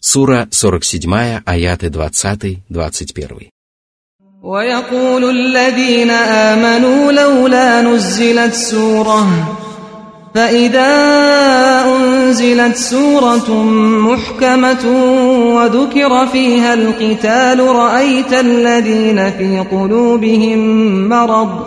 Сура 47, аяты 20-21. ويقول الذين آمنوا لولا نزلت سورة فإذا أنزلت سورة محكمة وذكر فيها القتال رأيت الذين في قلوبهم مرض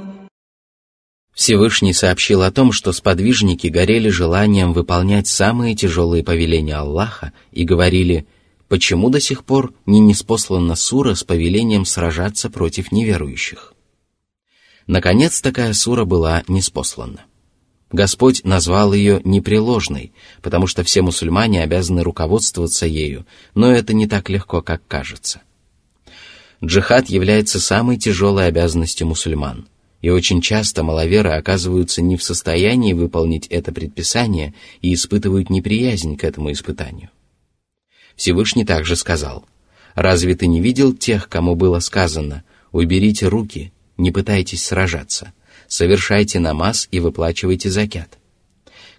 Всевышний сообщил о том, что сподвижники горели желанием выполнять самые тяжелые повеления Аллаха и говорили, почему до сих пор не неспослана сура с повелением сражаться против неверующих. Наконец такая сура была неспослана. Господь назвал ее непреложной, потому что все мусульмане обязаны руководствоваться ею, но это не так легко, как кажется. Джихад является самой тяжелой обязанностью мусульман, и очень часто маловеры оказываются не в состоянии выполнить это предписание и испытывают неприязнь к этому испытанию. Всевышний также сказал, «Разве ты не видел тех, кому было сказано, уберите руки, не пытайтесь сражаться, совершайте намаз и выплачивайте закят?»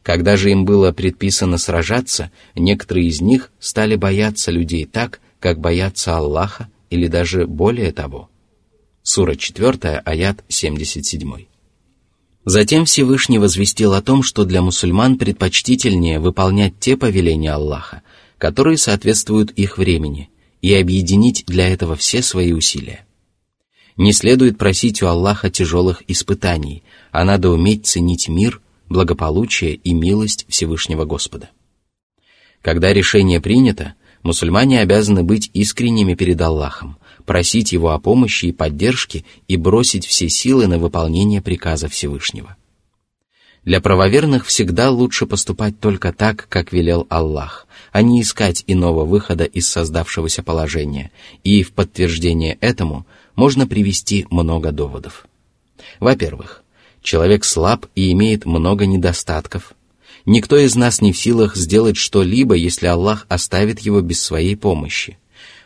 Когда же им было предписано сражаться, некоторые из них стали бояться людей так, как боятся Аллаха или даже более того – Сура 4, аят 77. Затем Всевышний возвестил о том, что для мусульман предпочтительнее выполнять те повеления Аллаха, которые соответствуют их времени, и объединить для этого все свои усилия. Не следует просить у Аллаха тяжелых испытаний, а надо уметь ценить мир, благополучие и милость Всевышнего Господа. Когда решение принято, мусульмане обязаны быть искренними перед Аллахом, просить его о помощи и поддержке и бросить все силы на выполнение приказа Всевышнего. Для правоверных всегда лучше поступать только так, как велел Аллах, а не искать иного выхода из создавшегося положения, и в подтверждение этому можно привести много доводов. Во-первых, человек слаб и имеет много недостатков. Никто из нас не в силах сделать что-либо, если Аллах оставит его без своей помощи.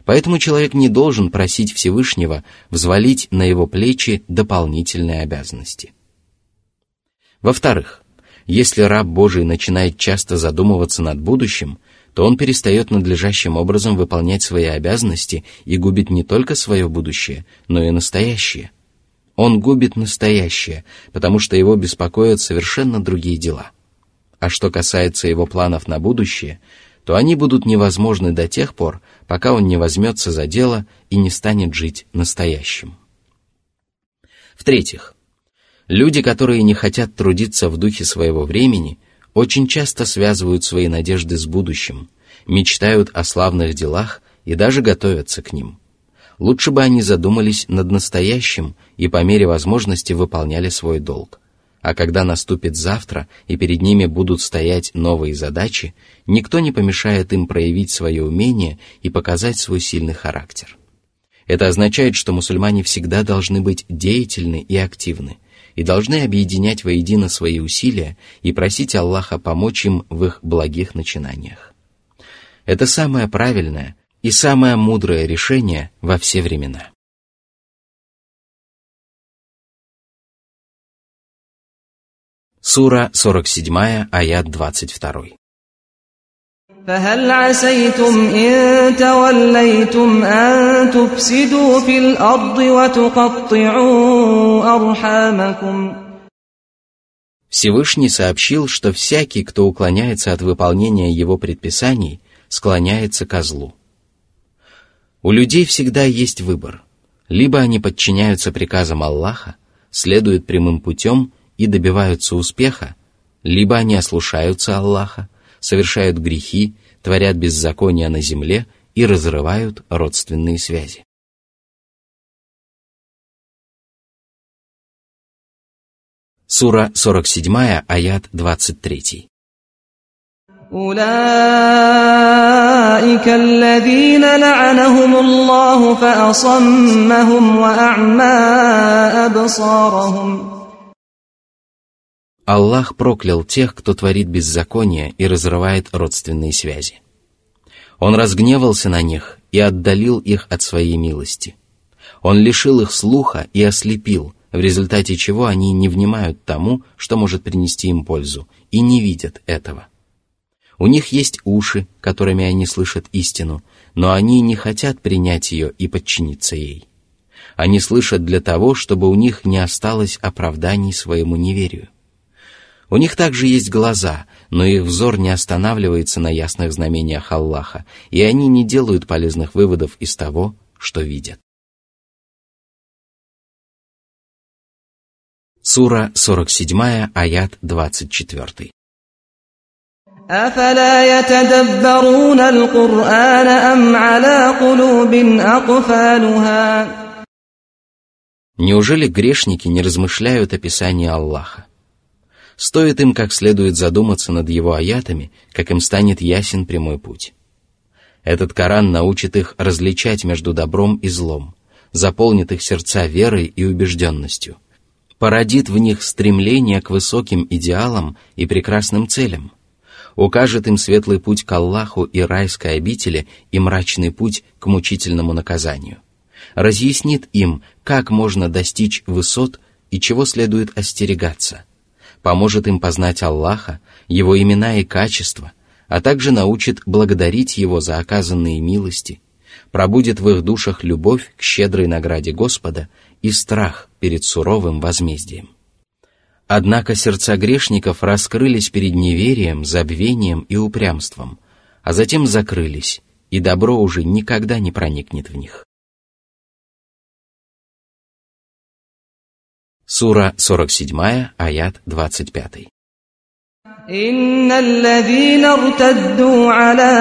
Поэтому человек не должен просить Всевышнего взвалить на его плечи дополнительные обязанности. Во-вторых, если раб Божий начинает часто задумываться над будущим, то он перестает надлежащим образом выполнять свои обязанности и губит не только свое будущее, но и настоящее. Он губит настоящее, потому что его беспокоят совершенно другие дела. А что касается его планов на будущее, то они будут невозможны до тех пор, пока он не возьмется за дело и не станет жить настоящим. В-третьих, люди, которые не хотят трудиться в духе своего времени, очень часто связывают свои надежды с будущим, мечтают о славных делах и даже готовятся к ним. Лучше бы они задумались над настоящим и по мере возможности выполняли свой долг – а когда наступит завтра и перед ними будут стоять новые задачи, никто не помешает им проявить свое умение и показать свой сильный характер. Это означает, что мусульмане всегда должны быть деятельны и активны, и должны объединять воедино свои усилия и просить Аллаха помочь им в их благих начинаниях. Это самое правильное и самое мудрое решение во все времена. Сура 47, аят 22. فهل عسيتم إن توليتم أن تفسدوا في الأرض وتقطعوا أرحامكم Всевышний сообщил, что всякий, кто уклоняется от выполнения его предписаний, склоняется ко злу. У людей всегда есть выбор. Либо они подчиняются приказам Аллаха, следуют прямым путем – и добиваются успеха, либо они ослушаются Аллаха, совершают грехи, творят беззакония на земле и разрывают родственные связи. Сура 47, аят 23. أولئك أولئك الذين لعنهم الله فأصمهم وأعمى أبصارهم Аллах проклял тех, кто творит беззаконие и разрывает родственные связи. Он разгневался на них и отдалил их от своей милости. Он лишил их слуха и ослепил, в результате чего они не внимают тому, что может принести им пользу, и не видят этого. У них есть уши, которыми они слышат истину, но они не хотят принять ее и подчиниться ей. Они слышат для того, чтобы у них не осталось оправданий своему неверию. У них также есть глаза, но их взор не останавливается на ясных знамениях Аллаха, и они не делают полезных выводов из того, что видят. Сура 47, аят 24. أفلا يتدبرون القرآن أم على قلوب أقفالها Неужели грешники не размышляют о Писании Аллаха? Стоит им как следует задуматься над его аятами, как им станет ясен прямой путь. Этот Коран научит их различать между добром и злом, заполнит их сердца верой и убежденностью, породит в них стремление к высоким идеалам и прекрасным целям, укажет им светлый путь к Аллаху и райской обители и мрачный путь к мучительному наказанию, разъяснит им, как можно достичь высот и чего следует остерегаться – поможет им познать Аллаха, Его имена и качества, а также научит благодарить Его за оказанные милости, пробудет в их душах любовь к щедрой награде Господа и страх перед суровым возмездием. Однако сердца грешников раскрылись перед неверием, забвением и упрямством, а затем закрылись, и добро уже никогда не проникнет в них. Сура 47, аят 25. إن الذين ارتدوا على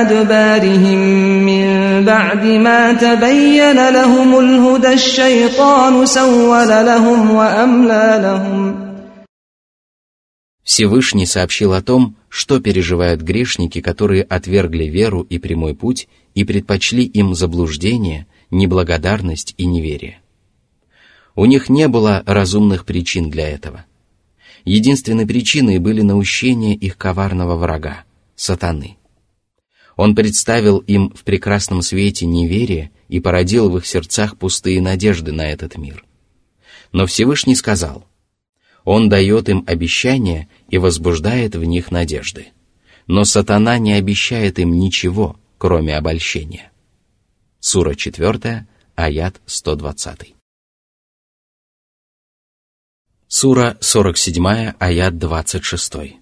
أدبارهم من بعد ما تبين لهم الهدى الشيطان سول لهم وأملى لهم Всевышний сообщил о том, что переживают грешники, которые отвергли веру и прямой путь и предпочли им заблуждение, неблагодарность и неверие. У них не было разумных причин для этого. Единственной причиной были наущения их коварного врага, сатаны. Он представил им в прекрасном свете неверие и породил в их сердцах пустые надежды на этот мир. Но Всевышний сказал, Он дает им обещания и возбуждает в них надежды. Но сатана не обещает им ничего, кроме обольщения. Сура 4, аят 120. Сура 47, аят 26.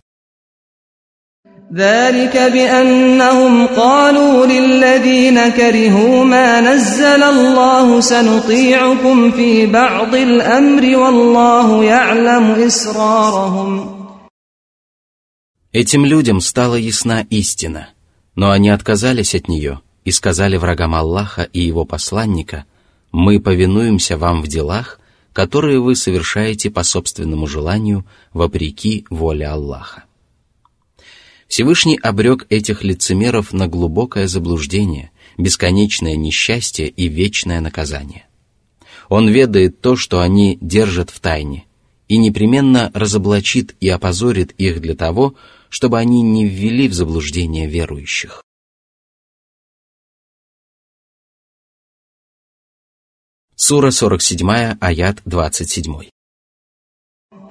ذلك بأنهم قالوا للذين كرهوا ما نزل الله سنطيعكم في بعض الأمر والله يعلم إسرارهم Этим людям стала ясна истина, но они отказались от нее и сказали врагам Аллаха и его посланника, «Мы повинуемся вам в делах, которые вы совершаете по собственному желанию, вопреки воле Аллаха. Всевышний обрек этих лицемеров на глубокое заблуждение, бесконечное несчастье и вечное наказание. Он ведает то, что они держат в тайне, и непременно разоблачит и опозорит их для того, чтобы они не ввели в заблуждение верующих. Сура 47, аят 27.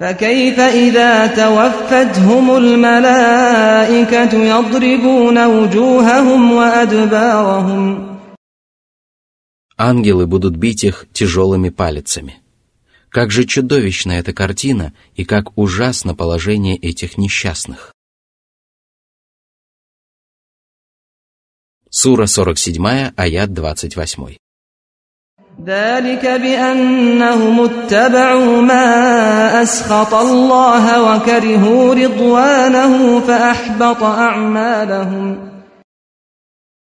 فكيف إذا توفتهم الملائكة يضربون وجوههم وأدبارهم Ангелы будут бить их тяжелыми палицами. Как же чудовищна эта картина и как ужасно положение этих несчастных. Сура 47, аят 28. ذلك بأنهم اتبعوا ما أسخط الله وكرهوا رضوانه فأحبط أعمالهم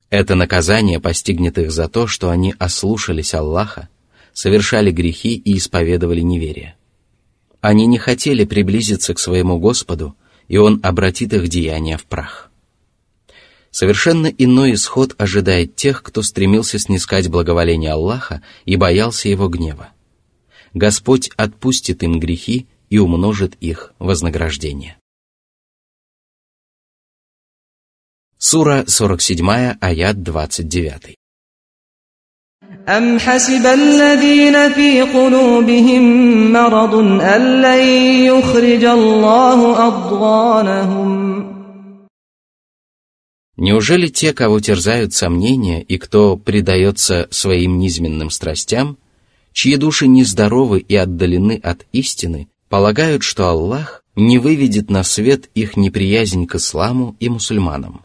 Это наказание постигнет их за то, что они ослушались Аллаха, совершали грехи и исповедовали неверие. Они не хотели приблизиться к своему Господу, и Он обратит их деяния в прах. Совершенно иной исход ожидает тех, кто стремился снискать благоволение Аллаха и боялся его гнева. Господь отпустит им грехи и умножит их вознаграждение. Сура 47, аят 29. أم حسب الذين في قلوبهم مرض أن لن يخرج الله أضغانهم Неужели те, кого терзают сомнения и кто предается своим низменным страстям, чьи души нездоровы и отдалены от истины, полагают, что Аллах не выведет на свет их неприязнь к исламу и мусульманам?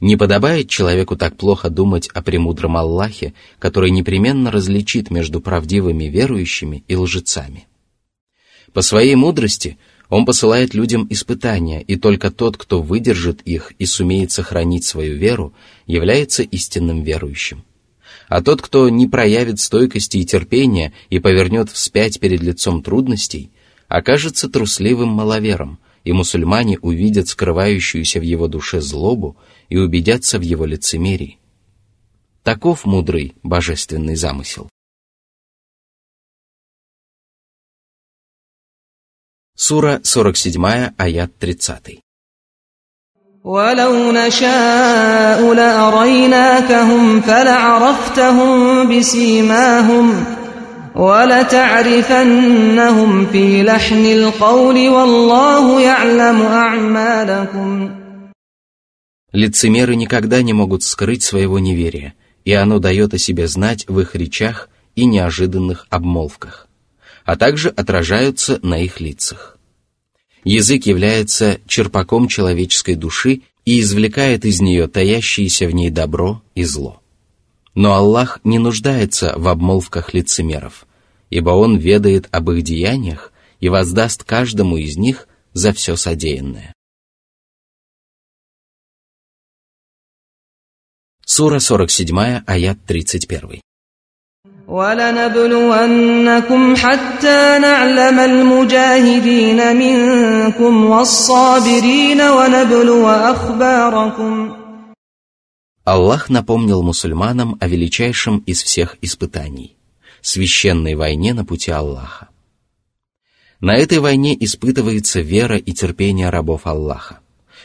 Не подобает человеку так плохо думать о премудром Аллахе, который непременно различит между правдивыми верующими и лжецами. По своей мудрости он посылает людям испытания, и только тот, кто выдержит их и сумеет сохранить свою веру, является истинным верующим. А тот, кто не проявит стойкости и терпения и повернет вспять перед лицом трудностей, окажется трусливым маловером, и мусульмане увидят скрывающуюся в его душе злобу и убедятся в его лицемерии. Таков мудрый божественный замысел. Сура 47, аят 30. ولو نشاء لأريناكهم فلعرفتهم بسيماهم ولتعرفنهم في لحن القول والله يعلم أعمالكم Лицемеры никогда не могут скрыть своего неверия, и оно дает о себе знать в их речах и неожиданных обмолвках, а также отражаются на их лицах. Язык является черпаком человеческой души и извлекает из нее таящееся в ней добро и зло. Но Аллах не нуждается в обмолвках лицемеров, ибо Он ведает об их деяниях и воздаст каждому из них за все содеянное. Сура 47, аят 31. ولنبلونكم حتى نعلم المجاهدين منكم والصابرين ونبلو أخباركم Аллах напомнил мусульманам о величайшем из всех испытаний – священной войне на пути Аллаха. На этой войне испытывается вера и терпение рабов Аллаха.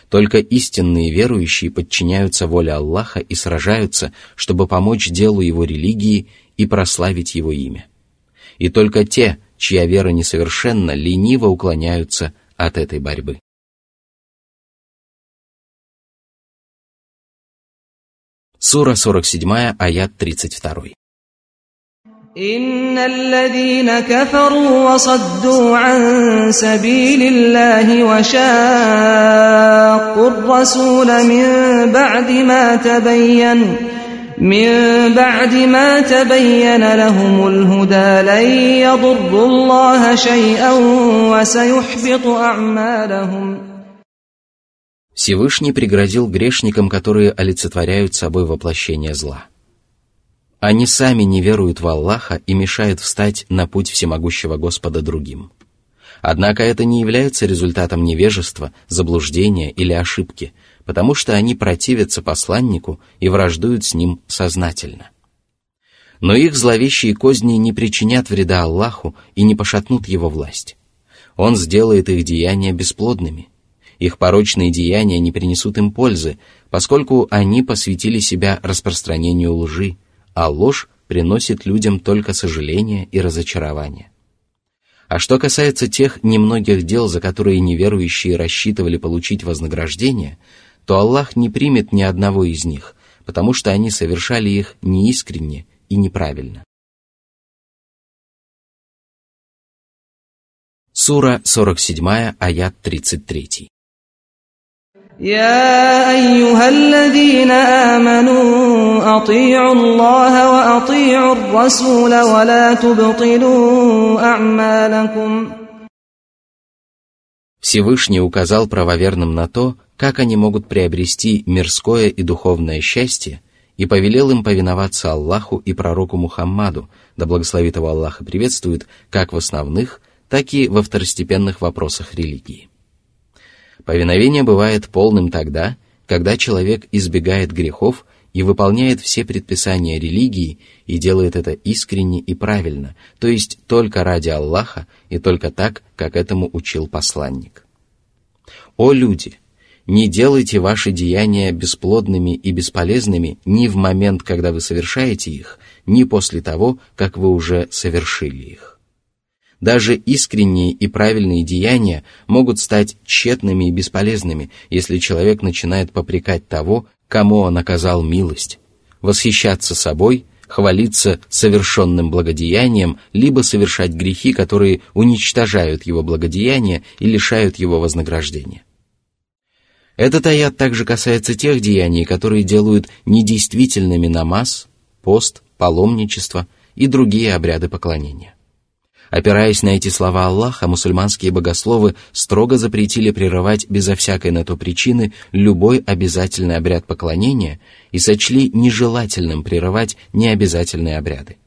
Только истинные верующие подчиняются воле Аллаха и сражаются, чтобы помочь делу его религии и прославить его имя. И только те, чья вера несовершенна, лениво уклоняются от этой борьбы. Сура 47, аят 32. إن الذين كفروا وصدوا عن سبيل الله وشاقوا الرسول من بعد ما تبين من بعد ما تبين لهم الهدى لن يضروا الله شيئا وسيحبط أعمالهم Всевышний пригрозил грешникам, которые олицетворяют собой воплощение зла – они сами не веруют в Аллаха и мешают встать на путь всемогущего Господа другим. Однако это не является результатом невежества, заблуждения или ошибки, потому что они противятся посланнику и враждуют с ним сознательно. Но их зловещие козни не причинят вреда Аллаху и не пошатнут его власть. Он сделает их деяния бесплодными. Их порочные деяния не принесут им пользы, поскольку они посвятили себя распространению лжи, а ложь приносит людям только сожаление и разочарование. А что касается тех немногих дел, за которые неверующие рассчитывали получить вознаграждение, то Аллах не примет ни одного из них, потому что они совершали их неискренне и неправильно. Сура 47, аят 33. يا أيها الذين آمنوا أطيعوا الله وأطيعوا الرسول ولا تبطلوا أعمالكم Всевышний указал правоверным на то, как они могут приобрести мирское и духовное счастье, и повелел им повиноваться Аллаху и пророку Мухаммаду, да благословит его Аллах и приветствует, как в основных, так и во второстепенных вопросах религии. Повиновение бывает полным тогда, когда человек избегает грехов и выполняет все предписания религии и делает это искренне и правильно, то есть только ради Аллаха и только так, как этому учил посланник. О люди! Не делайте ваши деяния бесплодными и бесполезными ни в момент, когда вы совершаете их, ни после того, как вы уже совершили их. Даже искренние и правильные деяния могут стать тщетными и бесполезными, если человек начинает попрекать того, кому он оказал милость, восхищаться собой, хвалиться совершенным благодеянием, либо совершать грехи, которые уничтожают его благодеяние и лишают его вознаграждения. Этот аят также касается тех деяний, которые делают недействительными намаз, пост, паломничество и другие обряды поклонения. Опираясь на эти слова Аллаха, мусульманские богословы строго запретили прерывать безо всякой на то причины любой обязательный обряд поклонения и сочли нежелательным прерывать необязательные обряды.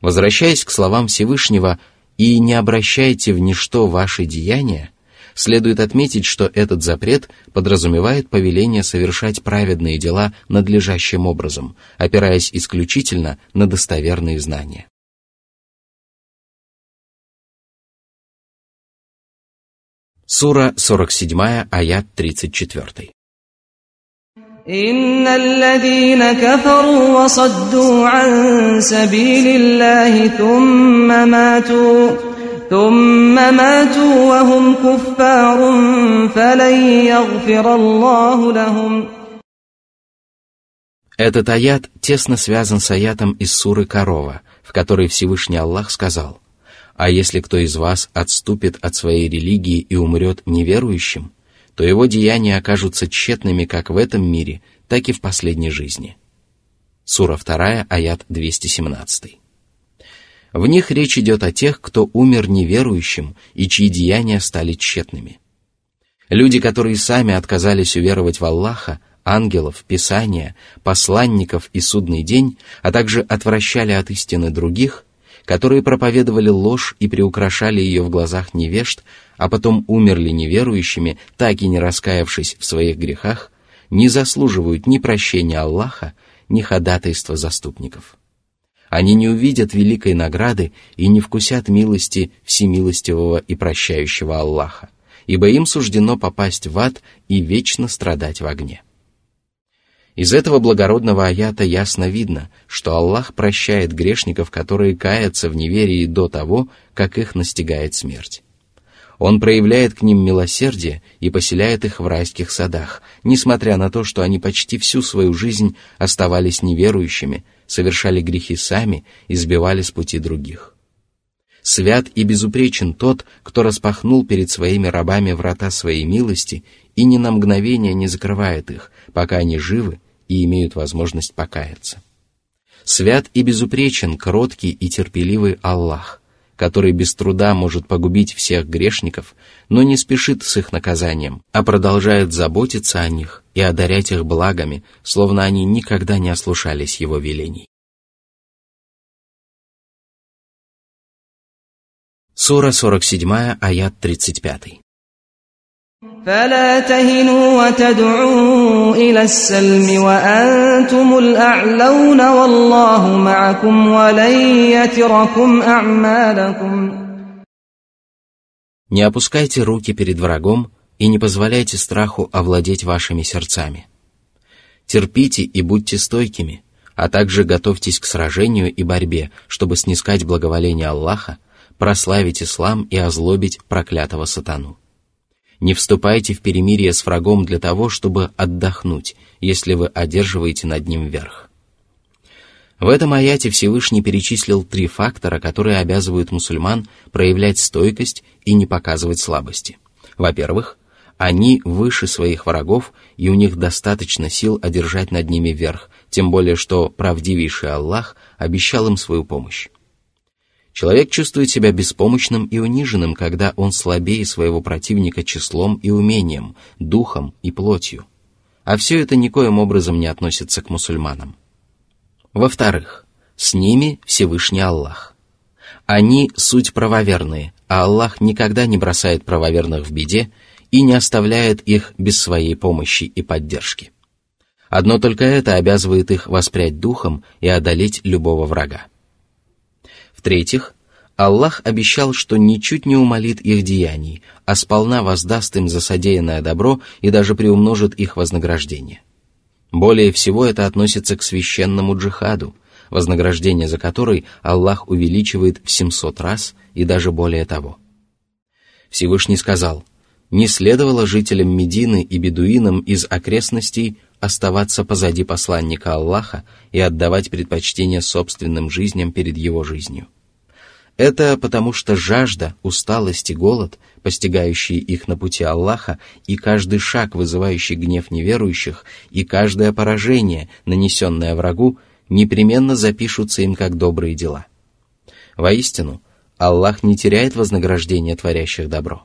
Возвращаясь к словам Всевышнего «И не обращайте в ничто ваши деяния», следует отметить, что этот запрет подразумевает повеление совершать праведные дела надлежащим образом, опираясь исключительно на достоверные знания. Сура 47, аят 34. إن الذين كفروا وصدوا عن سبيل الله ثم ماتوا ثم ماتوا وهم كفار فلن يغفر الله لهم Этот аят тесно связан с аятом из суры Корова, в которой Всевышний Аллах сказал – а если кто из вас отступит от своей религии и умрет неверующим, то его деяния окажутся тщетными как в этом мире, так и в последней жизни. Сура 2, аят 217. В них речь идет о тех, кто умер неверующим и чьи деяния стали тщетными. Люди, которые сами отказались уверовать в Аллаха, ангелов, Писания, посланников и судный день, а также отвращали от истины других, которые проповедовали ложь и приукрашали ее в глазах невежд, а потом умерли неверующими, так и не раскаявшись в своих грехах, не заслуживают ни прощения Аллаха, ни ходатайства заступников. Они не увидят великой награды и не вкусят милости всемилостивого и прощающего Аллаха, ибо им суждено попасть в ад и вечно страдать в огне. Из этого благородного аята ясно видно, что Аллах прощает грешников, которые каятся в неверии до того, как их настигает смерть. Он проявляет к ним милосердие и поселяет их в райских садах, несмотря на то, что они почти всю свою жизнь оставались неверующими, совершали грехи сами и сбивали с пути других. Свят и безупречен тот, кто распахнул перед своими рабами врата своей милости и ни на мгновение не закрывает их, пока они живы и имеют возможность покаяться. Свят и безупречен кроткий и терпеливый Аллах, который без труда может погубить всех грешников, но не спешит с их наказанием, а продолжает заботиться о них и одарять их благами, словно они никогда не ослушались его велений. Сура 47, аят 35. فلا تهنوا وتدعوا إلى السلم وأنتم الأعلون والله معكم ولن يتركم أعمالكم Не опускайте руки перед врагом и не позволяйте страху овладеть вашими сердцами. Терпите и будьте стойкими, а также готовьтесь к сражению и борьбе, чтобы снискать благоволение Аллаха, прославить ислам и озлобить проклятого сатану. Не вступайте в перемирие с врагом для того, чтобы отдохнуть, если вы одерживаете над ним верх. В этом аяте Всевышний перечислил три фактора, которые обязывают мусульман проявлять стойкость и не показывать слабости. Во-первых, они выше своих врагов, и у них достаточно сил одержать над ними верх, тем более что правдивейший Аллах обещал им свою помощь. Человек чувствует себя беспомощным и униженным, когда он слабее своего противника числом и умением, духом и плотью. А все это никоим образом не относится к мусульманам. Во-вторых, с ними Всевышний Аллах. Они суть правоверные, а Аллах никогда не бросает правоверных в беде и не оставляет их без своей помощи и поддержки. Одно только это обязывает их воспрять духом и одолеть любого врага. В-третьих, Аллах обещал, что ничуть не умолит их деяний, а сполна воздаст им за содеянное добро и даже приумножит их вознаграждение. Более всего это относится к священному джихаду, вознаграждение за который Аллах увеличивает в 700 раз и даже более того. Всевышний сказал, «Не следовало жителям Медины и бедуинам из окрестностей оставаться позади посланника Аллаха и отдавать предпочтение собственным жизням перед его жизнью. Это потому что жажда, усталость и голод, постигающие их на пути Аллаха, и каждый шаг, вызывающий гнев неверующих, и каждое поражение, нанесенное врагу, непременно запишутся им как добрые дела. Воистину, Аллах не теряет вознаграждения творящих добро.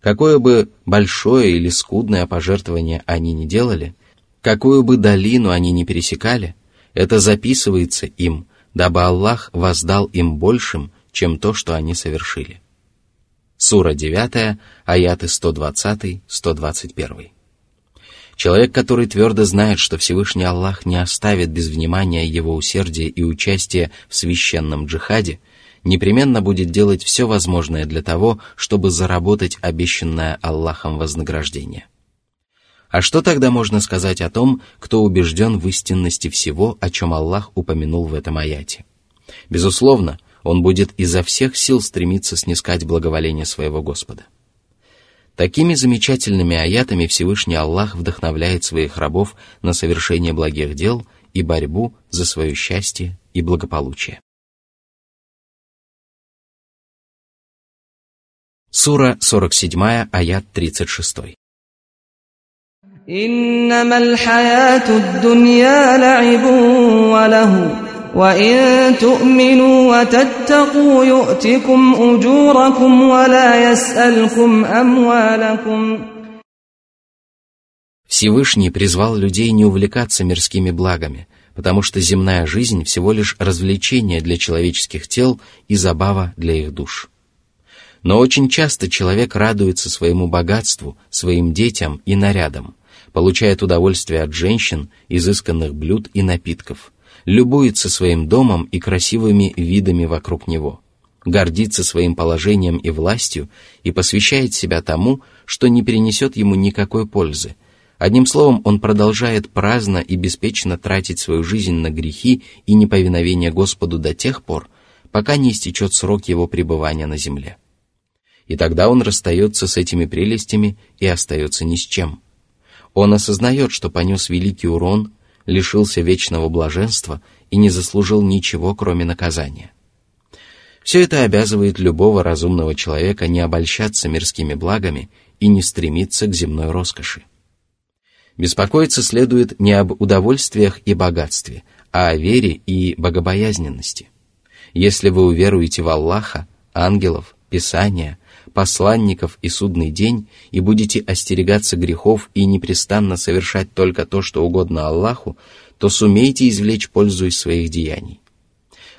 Какое бы большое или скудное пожертвование они ни делали, какую бы долину они ни пересекали, это записывается им, дабы Аллах воздал им большим, чем то, что они совершили. Сура 9, аяты 120-121. Человек, который твердо знает, что Всевышний Аллах не оставит без внимания его усердия и участия в священном джихаде, непременно будет делать все возможное для того, чтобы заработать обещанное Аллахом вознаграждение. А что тогда можно сказать о том, кто убежден в истинности всего, о чем Аллах упомянул в этом аяте? Безусловно, он будет изо всех сил стремиться снискать благоволение своего Господа. Такими замечательными аятами Всевышний Аллах вдохновляет своих рабов на совершение благих дел и борьбу за свое счастье и благополучие. Сура 47, аят 36. إنما الحياة الدنيا لعب وله وإن تؤمنوا وتتقوا يؤتكم أجوركم ولا يسألكم أموالكم Всевышний призвал людей не увлекаться мирскими благами, потому что земная жизнь всего лишь развлечение для человеческих тел и забава для их душ. Но очень часто человек радуется своему богатству, своим детям и нарядам, получает удовольствие от женщин, изысканных блюд и напитков – – любуется своим домом и красивыми видами вокруг него, гордится своим положением и властью и посвящает себя тому, что не перенесет ему никакой пользы. Одним словом, он продолжает праздно и беспечно тратить свою жизнь на грехи и неповиновение Господу до тех пор, пока не истечет срок его пребывания на земле. И тогда он расстается с этими прелестями и остается ни с чем. Он осознает, что понес великий урон – лишился вечного блаженства и не заслужил ничего, кроме наказания. Все это обязывает любого разумного человека не обольщаться мирскими благами и не стремиться к земной роскоши. Беспокоиться следует не об удовольствиях и богатстве, а о вере и богобоязненности. Если вы уверуете в Аллаха, ангелов, Писания, посланников и судный день, и будете остерегаться грехов и непрестанно совершать только то, что угодно Аллаху, то сумейте извлечь пользу из своих деяний.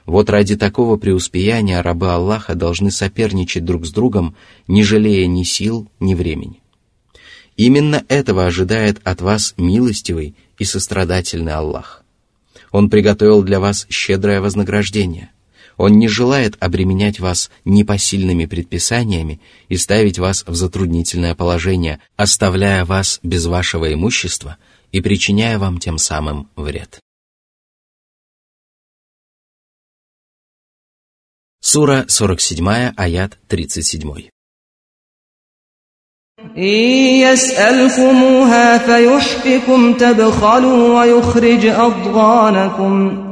Вот ради такого преуспеяния рабы Аллаха должны соперничать друг с другом, не жалея ни сил, ни времени. Именно этого ожидает от вас милостивый и сострадательный Аллах. Он приготовил для вас щедрое вознаграждение. Он не желает обременять вас непосильными предписаниями и ставить вас в затруднительное положение, оставляя вас без вашего имущества и причиняя вам тем самым вред. Сура 47, аят 37. يسألكموها فيحفكم تبخلوا ويخرج أضغانكم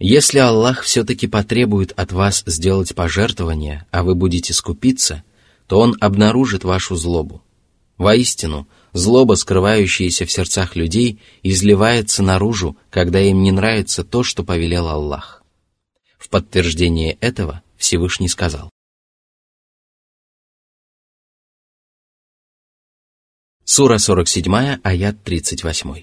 если Аллах все-таки потребует от вас сделать пожертвование, а вы будете скупиться, то Он обнаружит вашу злобу. Воистину, злоба, скрывающаяся в сердцах людей, изливается наружу, когда им не нравится то, что повелел Аллах. В подтверждение этого Всевышний сказал. Сура 47, аят 38.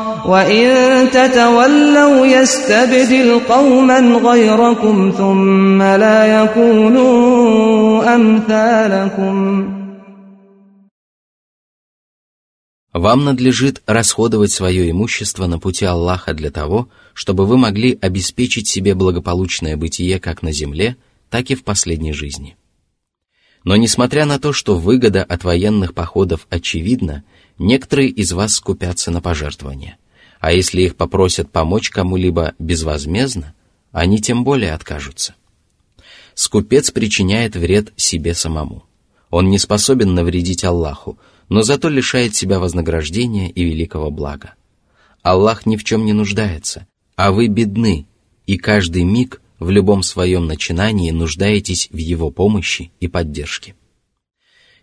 وإن تتولوا يستبدل قوما غيركم ثم لا يكونوا أمثالكم Вам надлежит расходовать свое имущество на пути Аллаха для того, чтобы вы могли обеспечить себе благополучное бытие как на земле, так и в последней жизни. Но несмотря на то, что выгода от военных походов очевидна, некоторые из вас скупятся на пожертвования. А если их попросят помочь кому-либо безвозмездно, они тем более откажутся. Скупец причиняет вред себе самому. Он не способен навредить Аллаху, но зато лишает себя вознаграждения и великого блага. Аллах ни в чем не нуждается, а вы бедны, и каждый миг в любом своем начинании нуждаетесь в Его помощи и поддержке.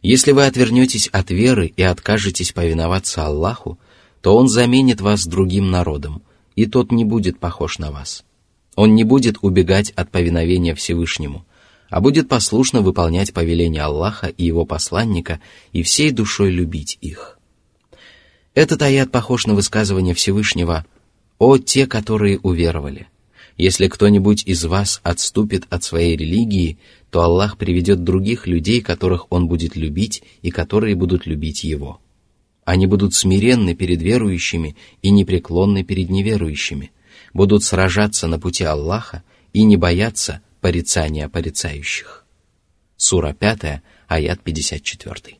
Если вы отвернетесь от веры и откажетесь повиноваться Аллаху, то Он заменит вас другим народом, и тот не будет похож на вас. Он не будет убегать от повиновения Всевышнему, а будет послушно выполнять повеления Аллаха и его посланника и всей душой любить их. Этот аят похож на высказывание Всевышнего «О те, которые уверовали». Если кто-нибудь из вас отступит от своей религии, то Аллах приведет других людей, которых Он будет любить и которые будут любить Его. Они будут смиренны перед верующими и непреклонны перед неверующими, будут сражаться на пути Аллаха и не бояться порицания порицающих. Сура 5, аят 54.